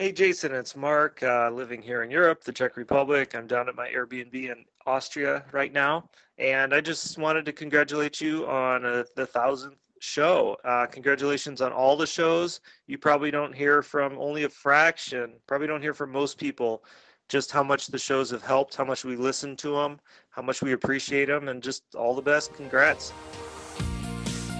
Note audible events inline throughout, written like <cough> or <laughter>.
Hey, Jason, it's Mark, uh, living here in Europe, the Czech Republic. I'm down at my Airbnb in Austria right now. And I just wanted to congratulate you on uh, the thousandth show. Uh, congratulations on all the shows. You probably don't hear from only a fraction, probably don't hear from most people just how much the shows have helped, how much we listen to them, how much we appreciate them, and just all the best. Congrats.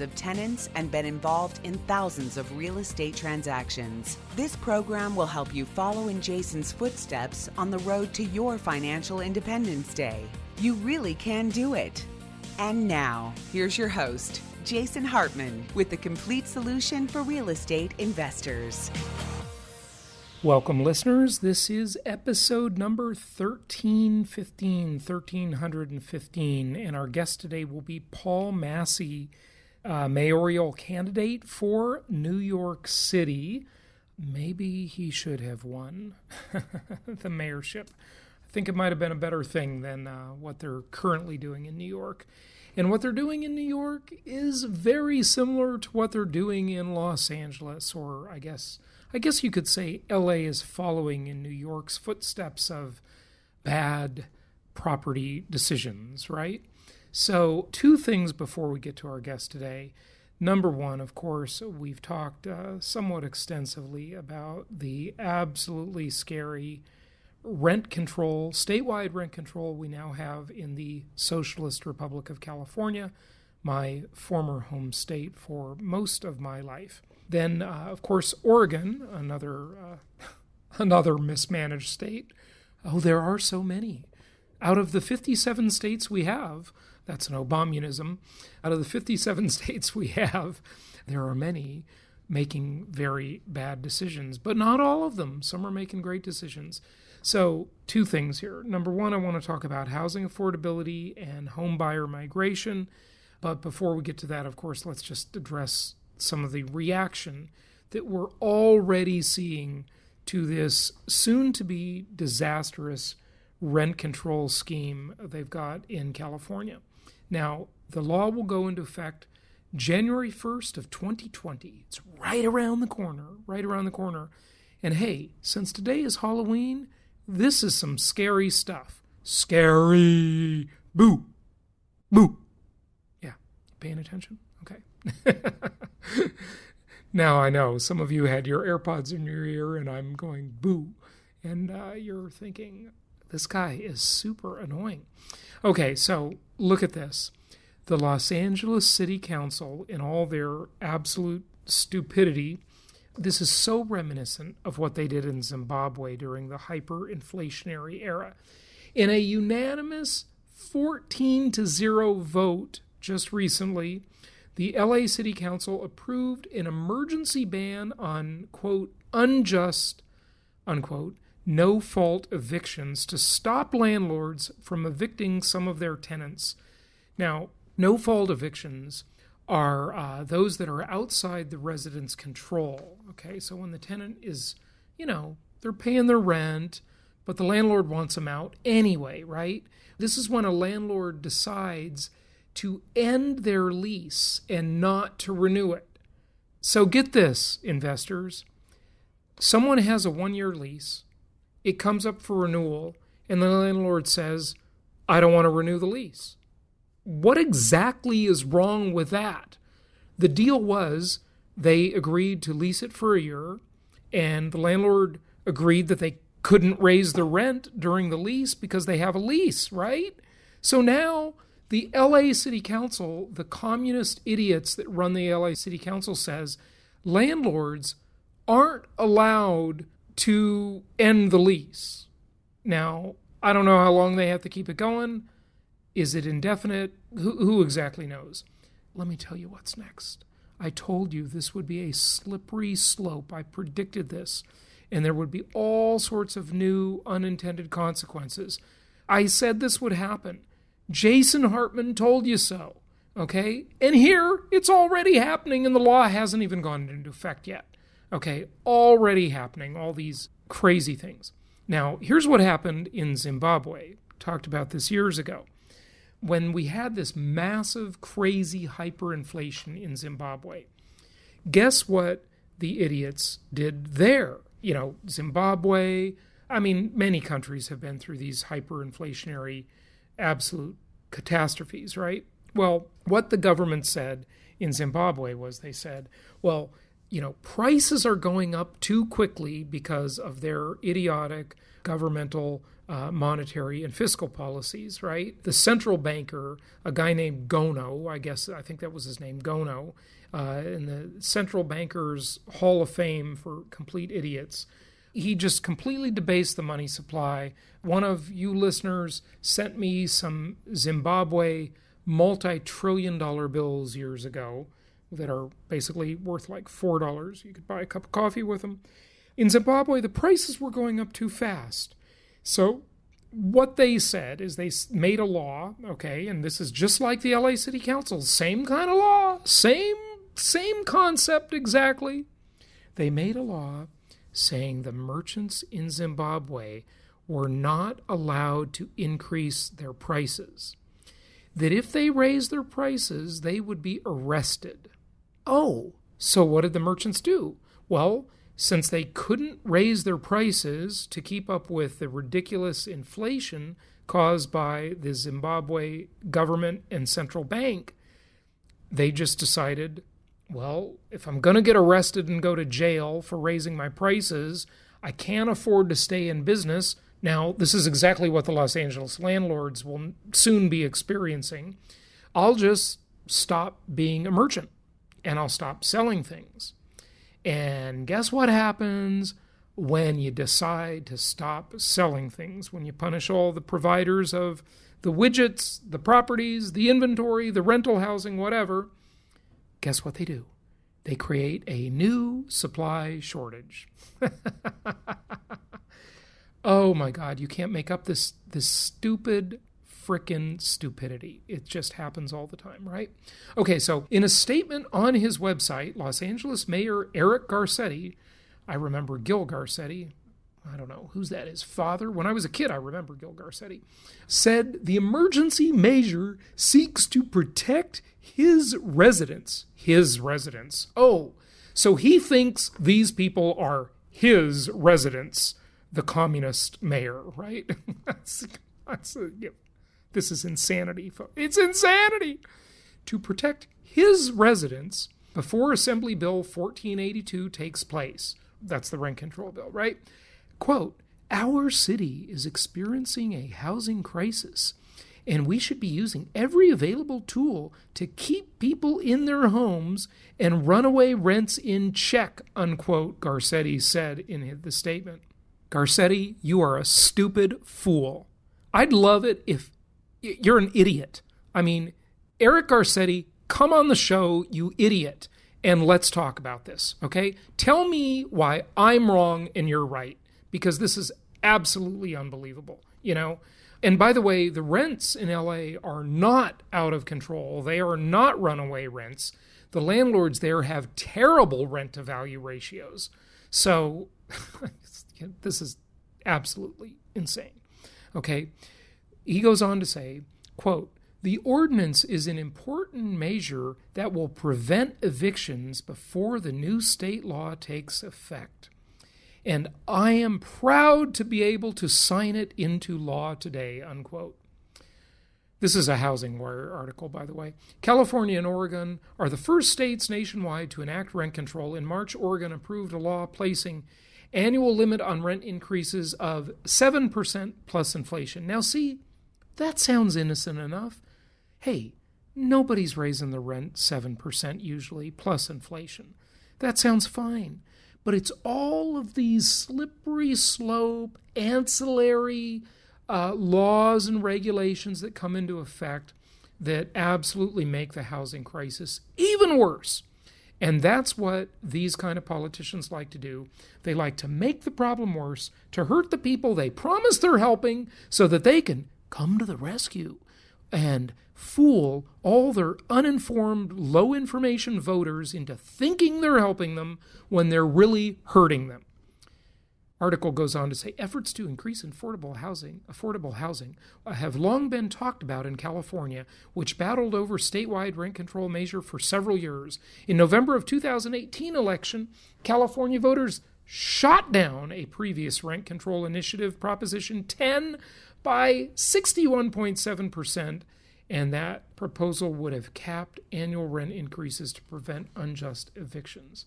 of tenants, and been involved in thousands of real estate transactions. This program will help you follow in Jason's footsteps on the road to your financial independence day. You really can do it. And now, here's your host, Jason Hartman, with the complete solution for real estate investors. Welcome, listeners. This is episode number 1315, 1315, and our guest today will be Paul Massey, uh, mayoral candidate for New York City. Maybe he should have won <laughs> the mayorship. I think it might have been a better thing than uh, what they're currently doing in New York. And what they're doing in New York is very similar to what they're doing in Los Angeles, or I guess I guess you could say LA is following in New York's footsteps of bad property decisions, right? So, two things before we get to our guest today. Number one, of course, we've talked uh, somewhat extensively about the absolutely scary rent control, statewide rent control we now have in the Socialist Republic of California, my former home state for most of my life. Then, uh, of course, Oregon, another uh, <laughs> another mismanaged state. Oh, there are so many. Out of the 57 states we have, that's an Obamunism. Out of the 57 <laughs> states we have, there are many making very bad decisions, but not all of them. Some are making great decisions. So, two things here. Number one, I want to talk about housing affordability and home buyer migration. But before we get to that, of course, let's just address some of the reaction that we're already seeing to this soon to be disastrous rent control scheme they've got in California. Now, the law will go into effect January 1st of 2020. It's right around the corner, right around the corner. And hey, since today is Halloween, this is some scary stuff. Scary. Boo. Boo. Yeah. Paying attention? Okay. <laughs> now I know some of you had your AirPods in your ear and I'm going boo. And uh, you're thinking, this guy is super annoying. Okay, so look at this. The Los Angeles City Council, in all their absolute stupidity, this is so reminiscent of what they did in Zimbabwe during the hyperinflationary era. In a unanimous 14 to 0 vote just recently, the LA City Council approved an emergency ban on, quote, unjust, unquote, no fault evictions to stop landlords from evicting some of their tenants. Now, no fault evictions are uh, those that are outside the resident's control. Okay, so when the tenant is, you know, they're paying their rent, but the landlord wants them out anyway, right? This is when a landlord decides to end their lease and not to renew it. So get this, investors. Someone has a one year lease, it comes up for renewal, and the landlord says, I don't want to renew the lease. What exactly is wrong with that? The deal was they agreed to lease it for a year, and the landlord agreed that they couldn't raise the rent during the lease because they have a lease, right? So now the LA City Council, the communist idiots that run the LA City Council, says landlords aren't allowed to end the lease. Now, I don't know how long they have to keep it going. Is it indefinite? Who, who exactly knows? Let me tell you what's next. I told you this would be a slippery slope. I predicted this. and there would be all sorts of new unintended consequences. I said this would happen. Jason Hartman told you so. Okay? And here, it's already happening, and the law hasn't even gone into effect yet. Okay? Already happening, all these crazy things. Now, here's what happened in Zimbabwe. Talked about this years ago. When we had this massive, crazy hyperinflation in Zimbabwe, guess what the idiots did there? You know, Zimbabwe, I mean, many countries have been through these hyperinflationary absolute catastrophes, right? Well, what the government said in Zimbabwe was they said, well, you know, prices are going up too quickly because of their idiotic governmental uh, monetary and fiscal policies, right? The central banker, a guy named Gono, I guess, I think that was his name, Gono, uh, in the central bankers' hall of fame for complete idiots, he just completely debased the money supply. One of you listeners sent me some Zimbabwe multi trillion dollar bills years ago that are basically worth like $4. You could buy a cup of coffee with them. In Zimbabwe, the prices were going up too fast. So, what they said is they made a law, okay, and this is just like the LA City Council, same kind of law, same same concept exactly. They made a law saying the merchants in Zimbabwe were not allowed to increase their prices. That if they raised their prices, they would be arrested. Oh, so what did the merchants do? Well, since they couldn't raise their prices to keep up with the ridiculous inflation caused by the Zimbabwe government and central bank, they just decided well, if I'm going to get arrested and go to jail for raising my prices, I can't afford to stay in business. Now, this is exactly what the Los Angeles landlords will soon be experiencing. I'll just stop being a merchant and I'll stop selling things. And guess what happens when you decide to stop selling things? When you punish all the providers of the widgets, the properties, the inventory, the rental housing, whatever guess what they do? They create a new supply shortage. <laughs> oh my God, you can't make up this this stupid frickin' stupidity. It just happens all the time, right? Okay, so in a statement on his website, Los Angeles Mayor Eric Garcetti, I remember Gil Garcetti, I don't know who's that is, father. When I was a kid, I remember Gil Garcetti, said the emergency measure seeks to protect his residents. His residents. Oh, so he thinks these people are his residents, the communist mayor, right? <laughs> that's, that's a, yeah. This is insanity. It's insanity! To protect his residents before Assembly Bill 1482 takes place. That's the rent control bill, right? Quote, Our city is experiencing a housing crisis, and we should be using every available tool to keep people in their homes and runaway rents in check, unquote, Garcetti said in the statement. Garcetti, you are a stupid fool. I'd love it if you're an idiot. I mean, Eric Garcetti, come on the show, you idiot, and let's talk about this, okay? Tell me why I'm wrong and you're right because this is absolutely unbelievable, you know? And by the way, the rents in LA are not out of control. They are not runaway rents. The landlords there have terrible rent to value ratios. So <laughs> this is absolutely insane. Okay. He goes on to say, quote, the ordinance is an important measure that will prevent evictions before the new state law takes effect and I am proud to be able to sign it into law today, unquote. This is a Housing Wire article, by the way. California and Oregon are the first states nationwide to enact rent control. In March, Oregon approved a law placing annual limit on rent increases of 7% plus inflation. Now, see, that sounds innocent enough. Hey, nobody's raising the rent 7% usually plus inflation. That sounds fine but it's all of these slippery slope, ancillary uh, laws and regulations that come into effect that absolutely make the housing crisis even worse. And that's what these kind of politicians like to do. They like to make the problem worse, to hurt the people they promise they're helping, so that they can come to the rescue and fool all their uninformed, low information voters into thinking they're helping them when they're really hurting them. Article goes on to say efforts to increase affordable housing, affordable housing uh, have long been talked about in California, which battled over statewide rent control measure for several years. In November of 2018 election, California voters shot down a previous rent control initiative proposition 10 by 61.7%, and that proposal would have capped annual rent increases to prevent unjust evictions.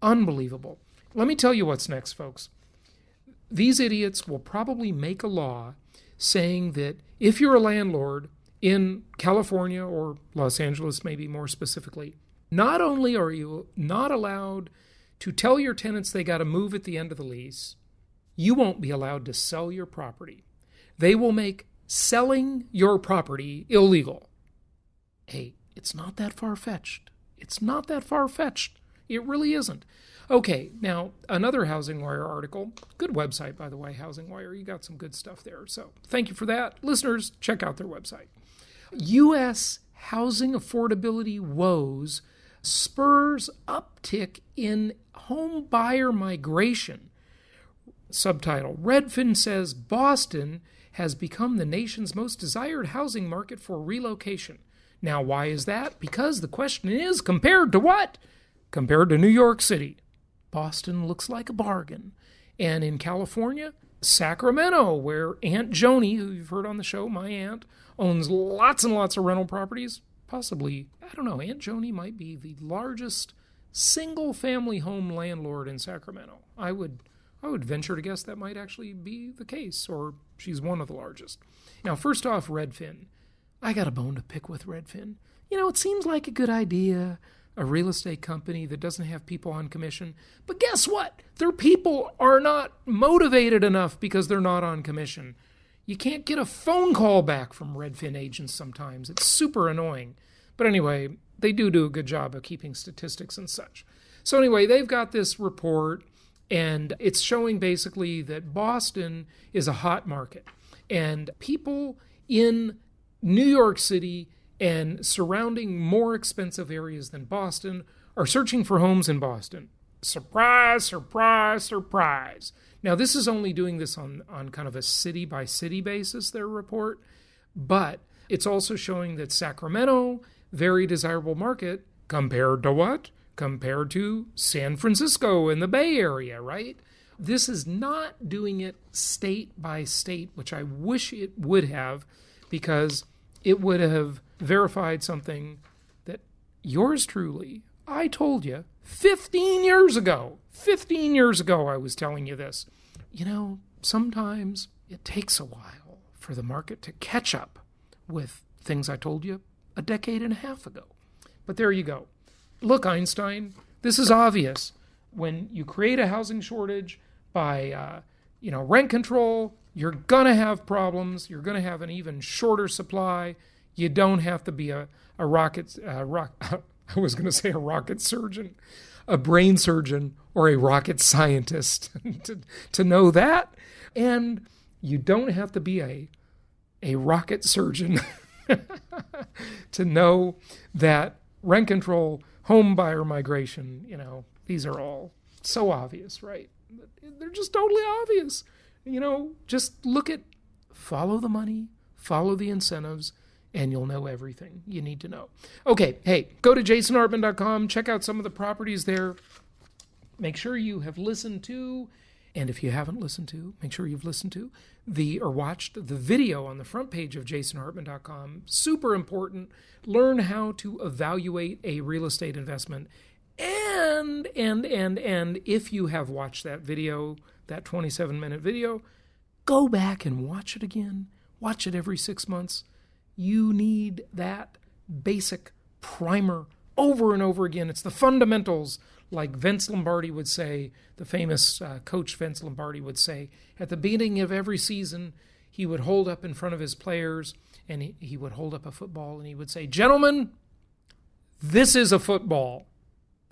Unbelievable. Let me tell you what's next, folks. These idiots will probably make a law saying that if you're a landlord in California or Los Angeles, maybe more specifically, not only are you not allowed to tell your tenants they got to move at the end of the lease, you won't be allowed to sell your property. They will make selling your property illegal. Hey, it's not that far fetched. It's not that far fetched. It really isn't. Okay, now another Housing Wire article. Good website, by the way, Housing Wire. You got some good stuff there. So thank you for that. Listeners, check out their website. U.S. housing affordability woes spurs uptick in home buyer migration. Subtitle Redfin says Boston has become the nation's most desired housing market for relocation. Now, why is that? Because the question is compared to what? Compared to New York City. Boston looks like a bargain. And in California, Sacramento, where Aunt Joni, who you've heard on the show, my aunt, owns lots and lots of rental properties. Possibly, I don't know, Aunt Joni might be the largest single family home landlord in Sacramento. I would I would venture to guess that might actually be the case, or she's one of the largest. Now, first off, Redfin. I got a bone to pick with Redfin. You know, it seems like a good idea, a real estate company that doesn't have people on commission. But guess what? Their people are not motivated enough because they're not on commission. You can't get a phone call back from Redfin agents sometimes. It's super annoying. But anyway, they do do a good job of keeping statistics and such. So, anyway, they've got this report and it's showing basically that Boston is a hot market. And people in New York City and surrounding more expensive areas than Boston are searching for homes in Boston. Surprise, surprise, surprise. Now, this is only doing this on, on kind of a city by city basis, their report, but it's also showing that Sacramento, very desirable market, compared to what? Compared to San Francisco in the Bay Area, right? This is not doing it state by state, which I wish it would have, because it would have verified something that yours truly, I told you 15 years ago. 15 years ago, I was telling you this. You know, sometimes it takes a while for the market to catch up with things I told you a decade and a half ago. But there you go. Look, Einstein, this is obvious. When you create a housing shortage by, uh, you know, rent control, you're gonna have problems. You're gonna have an even shorter supply. You don't have to be a, a rocket uh, rock. <laughs> I was gonna say a rocket surgeon, a brain surgeon, or a rocket scientist <laughs> to to know that, and you don't have to be a a rocket surgeon <laughs> to know that rent control home buyer migration, you know, these are all so obvious, right? They're just totally obvious. You know, just look at follow the money, follow the incentives, and you'll know everything you need to know. Okay, hey, go to jasonhartman.com, check out some of the properties there. Make sure you have listened to, and if you haven't listened to, make sure you've listened to the or watched the video on the front page of jasonhartman.com. Super important. Learn how to evaluate a real estate investment. And and and and if you have watched that video, that 27 minute video, go back and watch it again. Watch it every 6 months. You need that basic primer over and over again. It's the fundamentals like Vince Lombardi would say, the famous uh, coach Vince Lombardi would say, at the beginning of every season, he would hold up in front of his players and he, he would hold up a football and he would say, Gentlemen, this is a football.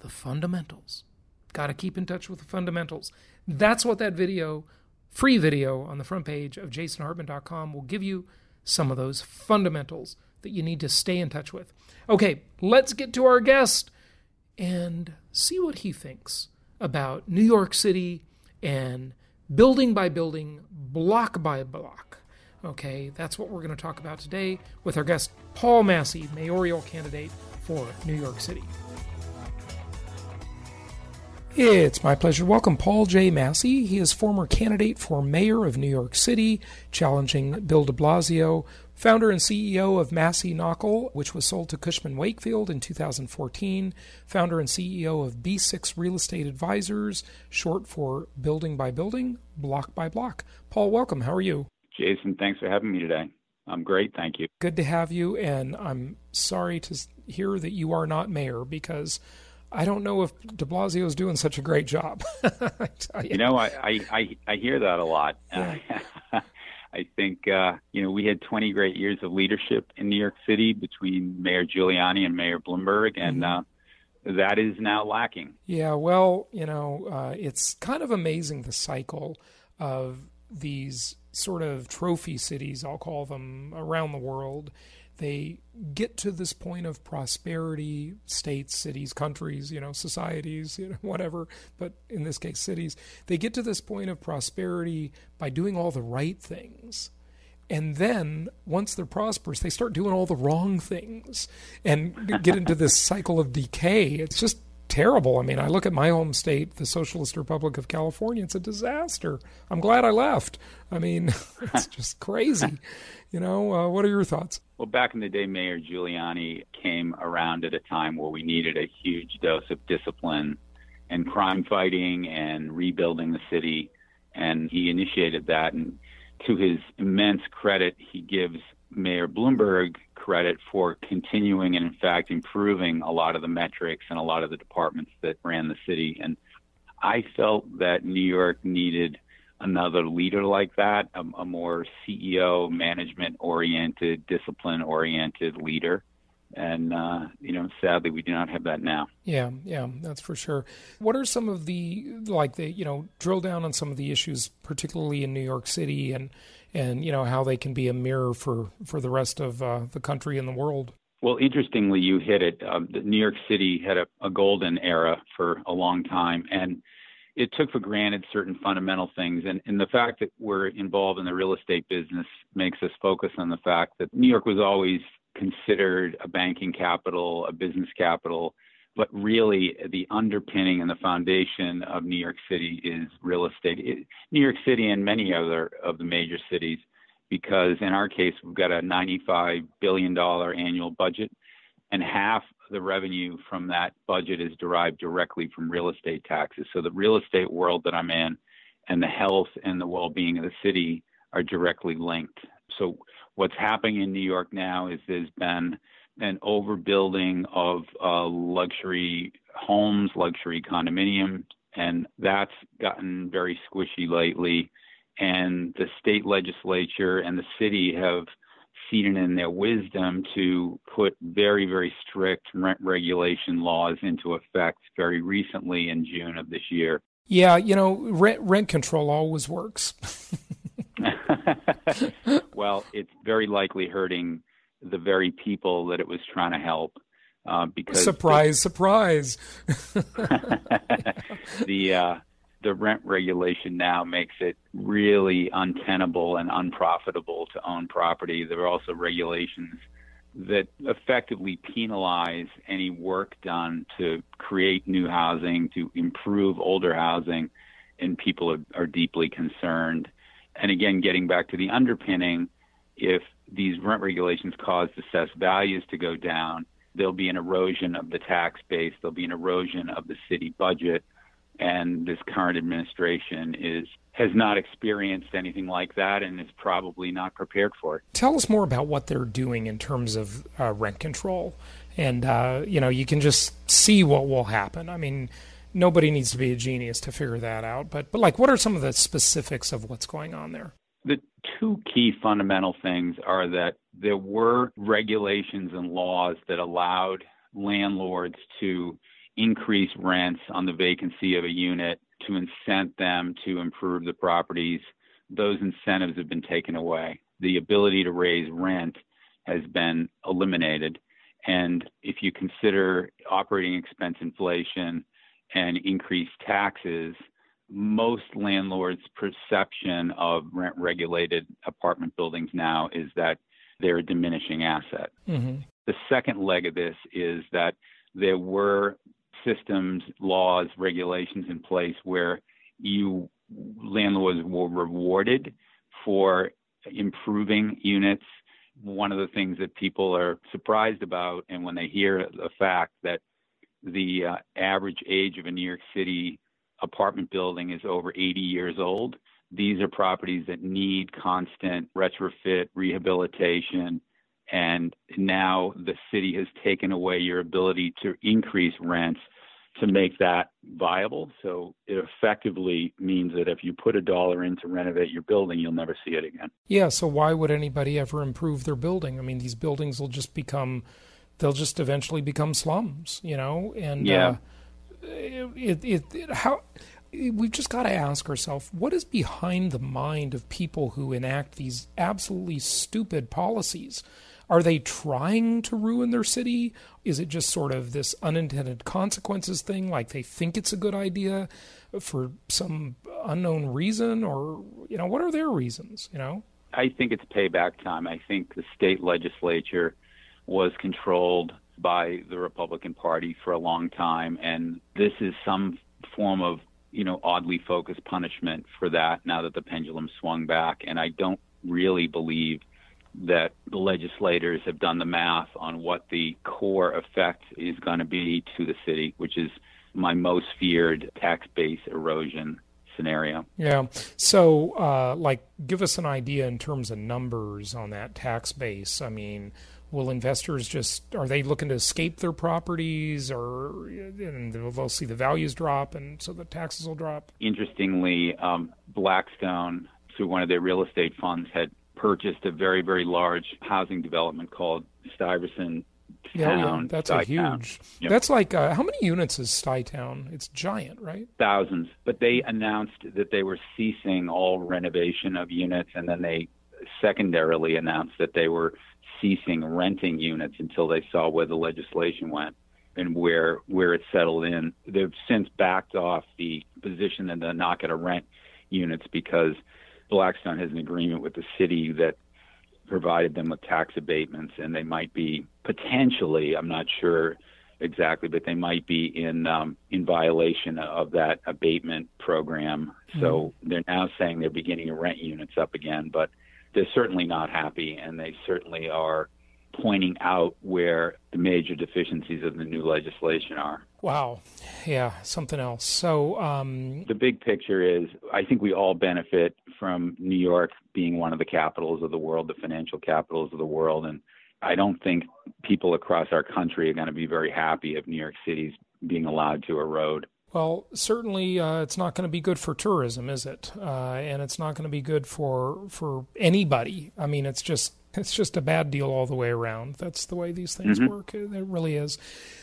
the fundamentals. Got to keep in touch with the fundamentals. That's what that video, free video on the front page of jasonhartman.com, will give you some of those fundamentals that you need to stay in touch with. Okay, let's get to our guest and see what he thinks about New York City and building by building, block by block. Okay, that's what we're going to talk about today with our guest, Paul Massey, mayoral candidate for New York City. It's my pleasure to welcome Paul J. Massey. He is former candidate for mayor of New York City, challenging Bill de Blasio, founder and CEO of Massey Knakal, which was sold to Cushman Wakefield in 2014, founder and CEO of B6 Real Estate Advisors, short for Building by Building, Block by Block. Paul, welcome. How are you? Jason, thanks for having me today. I'm great, thank you. Good to have you, and I'm sorry to hear that you are not mayor because I don't know if De Blasio is doing such a great job. <laughs> you. you. know, I, I, I hear that a lot. Yeah. <laughs> I think uh, you know we had 20 great years of leadership in New York City between Mayor Giuliani and Mayor Bloomberg, and mm-hmm. uh, that is now lacking. Yeah, well, you know, uh, it's kind of amazing the cycle of these sort of trophy cities, I'll call them, around the world they get to this point of prosperity, states, cities, countries, you know, societies, you know, <laughs> whatever, but in this case, cities, they get to this point of prosperity by doing all the right things. And then once they're prosperous, they start doing all the wrong things and <laughs> get into this cycle of decay. It's just terrible. I mean, I look at my home state, the Socialist Republic of California, it's a disaster. I'm glad I left. I mean, <laughs> it's just crazy. You know, uh, what are your thoughts? Well, back in the day, Mayor Giuliani came around at a time where we needed a huge dose of discipline and crime fighting and rebuilding the city. And he initiated that. And to his immense credit, he gives Mayor Bloomberg credit for continuing and, in fact, improving a lot of the metrics and a lot of the departments that ran the city. And I felt that New York needed another leader like that, a, a more CEO, management oriented, discipline oriented leader. And, uh, you know, sadly, we do not have that now. Yeah, yeah, that's for sure. What are some of the, like, the, you know, drill down on some of the issues, particularly in New York City and, and you know how they can be a mirror for for the rest of uh, the country and the world. Well, interestingly, you hit it. Um, New York City had a, a golden era for a long time, and it took for granted certain fundamental things. And, and the fact that we're involved in the real estate business makes us focus on the fact that New York was always considered a banking capital, a business capital, but really the underpinning and the foundation of New York City is real estate. It, New York City and many other of the major cities, because in our case, we've got a $95 billion annual budget, and half the revenue from that budget is derived directly from real estate taxes. So the real estate world that I'm in and the health and the well-being of the city are directly linked. So what's happening in New York now is there's been an overbuilding of uh, luxury homes, luxury condominiums, and that's gotten very squishy lately. And the state legislature and the city have seen in their wisdom to put very, very strict rent regulation laws into effect very recently in June of this year. Yeah, you know, rent rent control always works. <laughs> <laughs> well, it's very likely hurting the very people that it was trying to help. Uh, because surprise, the, surprise. <laughs> the uh, the rent regulation now makes it really untenable and unprofitable to own property. There are also regulations that effectively penalize any work done to create new housing, to improve older housing, and people are, are deeply concerned. And again, getting back to the underpinning, if these rent regulations cause assessed values to go down, there'll be an erosion of the tax base, there'll be an erosion of the city budget, and this current administration is has not experienced anything like that and is probably not prepared for it. Tell us more about what they're doing in terms of uh, rent control, and uh, you know you can just see what will happen. I mean, nobody needs to be a genius to figure that out, but but like, what are some of the specifics of what's going on there? The two key fundamental things are that there were regulations and laws that allowed landlords to increase rents on the vacancy of a unit to incent them to improve the properties. Those incentives have been taken away. The ability to raise rent has been eliminated. And if you consider operating expense inflation and increased taxes, most landlords' perception of rent regulated apartment buildings now is that they're a diminishing asset. Mm-hmm. The second leg of this is that there were systems, laws, regulations in place where you landlords were rewarded for improving units. One of the things that people are surprised about, and when they hear the fact that the uh, average age of a New York City apartment building is over 80 years old, these are properties that need constant retrofit, rehabilitation, and now the city has taken away your ability to increase rents to make that viable. So it effectively means that if you put a dollar in to renovate your building, you'll never see it again. Yeah, so why would anybody ever improve their building? I mean, these buildings will just become, they'll just eventually become slums, you know? And yeah. Uh, it, it, it, how, we've just got to ask ourselves what is behind the mind of people who enact these absolutely stupid policies? Are they trying to ruin their city? Is it just sort of this unintended consequences thing, like they think it's a good idea for some unknown reason, or you know, what are their reasons? You know, I think it's payback time. I think the state legislature was controlled by the Republican Party for a long time, and this is some form of you know oddly focused punishment for that. Now that the pendulum swung back, and I don't really believe that the legislators have done the math on what the core effect is going to be to the city, which is my most feared tax base erosion scenario. Yeah. So, uh, like, give us an idea in terms of numbers on that tax base. I mean, will investors just are they looking to escape their properties, or and they'll see the values drop, and so the taxes will drop? Interestingly, um, Blackstone, through one of their real estate funds, had purchased a very, very large housing development called Stuyvesant yeah, yeah, that's a huge. Yep. That's like uh, how many units is Stuytown? It's giant, right? Thousands. But they announced that they were ceasing all renovation of units, and then they secondarily announced that they were ceasing renting units until they saw where the legislation went and where where it settled in. They've since backed off the position that they're not going to rent units because Blackstone has an agreement with the city that provided them with tax abatements, and they might be potentially, I'm not sure exactly, but they might be in um, in violation of that abatement program. Mm-hmm. So they're now saying they're beginning to rent units up again, but they're certainly not happy, and they certainly are pointing out where the major deficiencies of the new legislation are. Wow. Yeah, something else. So, um... the big picture is I think we all benefit from New York being one of the capitals of the world, the financial capitals of the world. And I don't think people across our country are going to be very happy if New York City's being allowed to erode. Well, certainly, uh, it's not going to be good for tourism, is it? Uh, and it's not going to be good for for anybody. I mean, it's just it's just a bad deal all the way around. That's the way these things mm-hmm. work. It really is.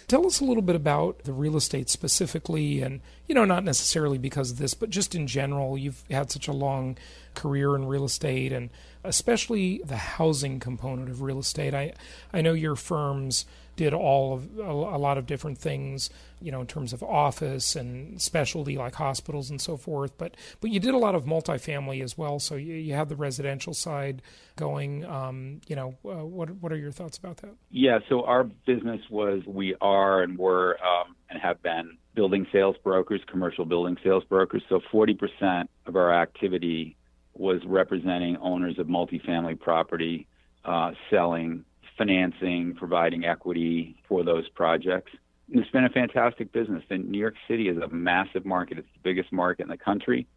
Tell us a little bit about the real estate specifically, and you know, not necessarily because of this, but just in general. You've had such a long career in real estate, and especially the housing component of real estate. I I know your firms did all of a, lot of different things, you know, in terms of office and specialty like hospitals and so forth. But but you did a lot of multifamily as well. So you, you have the residential side going. Um, you know, uh, what what are your thoughts about that? Yeah. So our business was we are and were um, and have been building sales brokers, commercial building sales brokers. So 40% of our activity was representing owners of multifamily property, uh, selling financing, providing equity for those projects. It's been a fantastic business. And New York City is a massive market. It's the biggest market in the country.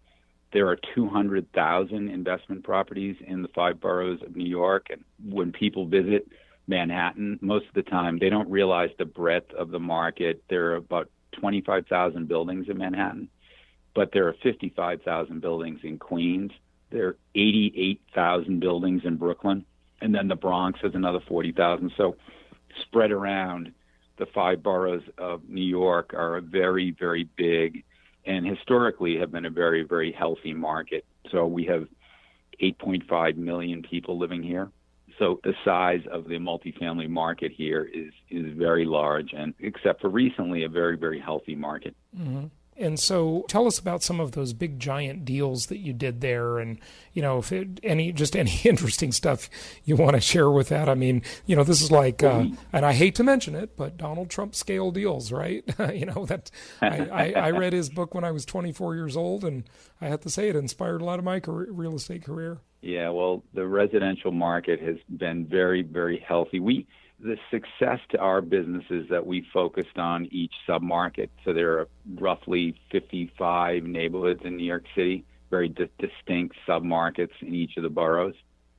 There are 200,000 investment properties in the five boroughs of New York. And when people visit Manhattan, most of the time they don't realize the breadth of the market. There are about 25,000 buildings in Manhattan, but there are 55,000 buildings in Queens. There are 88,000 buildings in Brooklyn and then the Bronx has another 40,000. So spread around the five boroughs of New York are very, very big and historically have been a very, very healthy market. So we have 8.5 million people living here. So the size of the multifamily market here is is very large, and except for recently, a very very healthy market. Mm-hmm. And so, tell us about some of those big giant deals that you did there, and you know, if it, any just any <laughs> interesting stuff you want to share with that. I mean, you know, this is like, uh, and I hate to mention it, but Donald Trump scale deals, right? <laughs> you know that I, I, I, <laughs> read his book when I was 24 years old, and I have to say it inspired a lot of my career, real estate career. Yeah, well, the residential market has been very, very healthy. We the success to our businesses that we focused on each submarket. So there are roughly 55 neighborhoods in New York City, very di- distinct submarkets in each of the boroughs,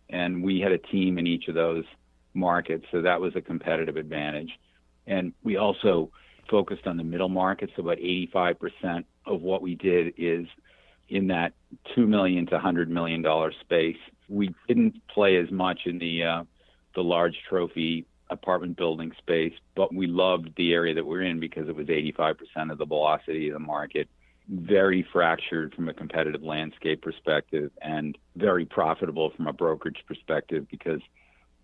and we had a team in each of those markets. So that was a competitive advantage. And we also focused on the middle market. So about 85% of what we did is in that two million to hundred million dollar space. We didn't play as much in the uh, the large trophy apartment building space, but we loved the area that we're in because it was 85% of the velocity of the market. Very fractured from a competitive landscape perspective and very profitable from a brokerage perspective because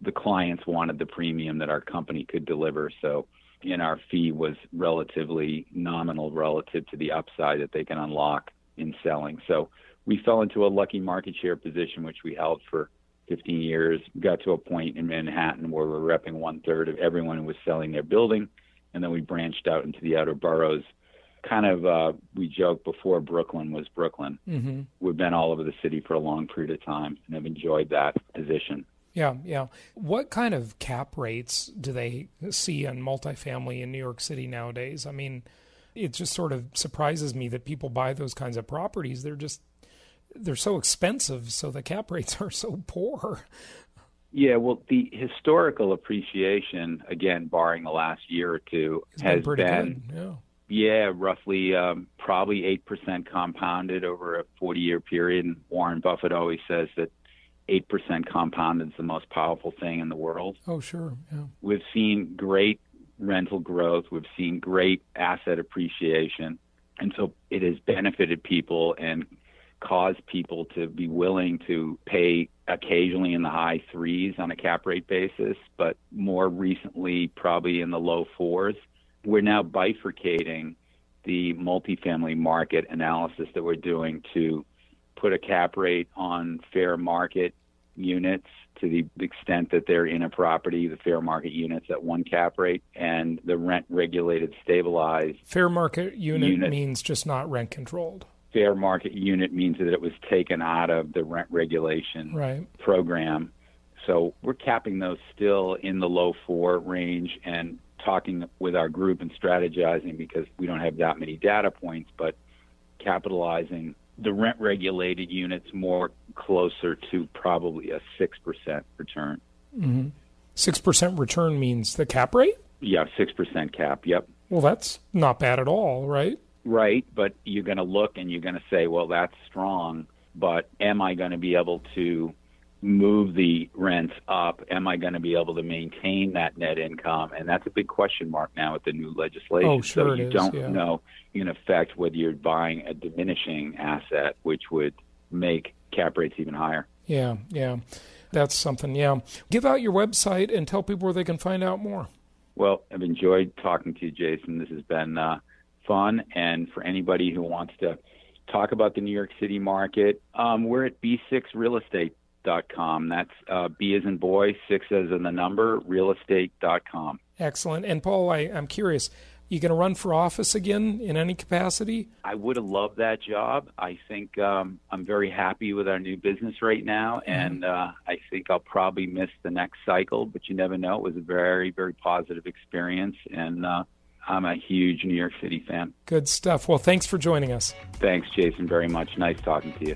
the clients wanted the premium that our company could deliver. So, and our fee was relatively nominal relative to the upside that they can unlock in selling. So we fell into a lucky market share position, which we held for 15 years. Got to a point in Manhattan where we're repping one third of everyone who was selling their building, and then we branched out into the outer boroughs. Kind of, uh, we joked before Brooklyn was Brooklyn. Mm-hmm. We've been all over the city for a long period of time and have enjoyed that position. Yeah, yeah. What kind of cap rates do they see on multifamily in New York City nowadays? I mean, it just sort of surprises me that people buy those kinds of properties. They're just they're so expensive, so the cap rates are so poor. Yeah, well, the historical appreciation, again, barring the last year or two, it's has been, been yeah. yeah, roughly um, probably eight percent compounded over a forty-year period. And Warren Buffett always says that eight percent compounded is the most powerful thing in the world. Oh, sure. Yeah. We've seen great rental growth. We've seen great asset appreciation. And so it has benefited people and caused people to be willing to pay occasionally in the high threes on a cap rate basis, but more recently, probably in the low fours. We're now bifurcating the multifamily market analysis that we're doing to put a cap rate on fair market units to the extent that they're in a property, the fair market units at one cap rate, and the rent regulated stabilized. Fair market unit unit means just not rent controlled. Fair market unit means that it was taken out of the rent regulation right. program. So we're capping those still in the low four range and talking with our group and strategizing because we don't have that many data points, but capitalizing the rent regulated units more closer to probably a 6% return. Mm-hmm. 6% return means the cap rate? Yeah, 6% cap, yep. Well, that's not bad at all, right? Right, but you're going to look and you're going to say, well, that's strong, but am I going to be able to move the rents up? Am I going to be able to maintain that net income? And that's a big question mark now with the new legislation. Oh, sure so you is, don't yeah. know, in effect, whether you're buying a diminishing asset, which would make cap rates even higher. Yeah, yeah. That's something, yeah. Give out your website and tell people where they can find out more. Well, I've enjoyed talking to you, Jason. This has been uh, fun. And for anybody who wants to talk about the New York City market, um, we're at B6 Real Estate realestate.com. That's uh, B as in boy, six as in the number, realestate.com. Excellent. And Paul, I, I'm curious, you going to run for office again in any capacity? I would have loved that job. I think um, I'm very happy with our new business right now, Mm-hmm. and uh, I think I'll probably miss the next cycle, but you never know. It was a very, very positive experience, and uh, I'm a huge New York City fan. Good stuff. Well, thanks for joining us. Thanks, Jason, very much. Nice talking to you.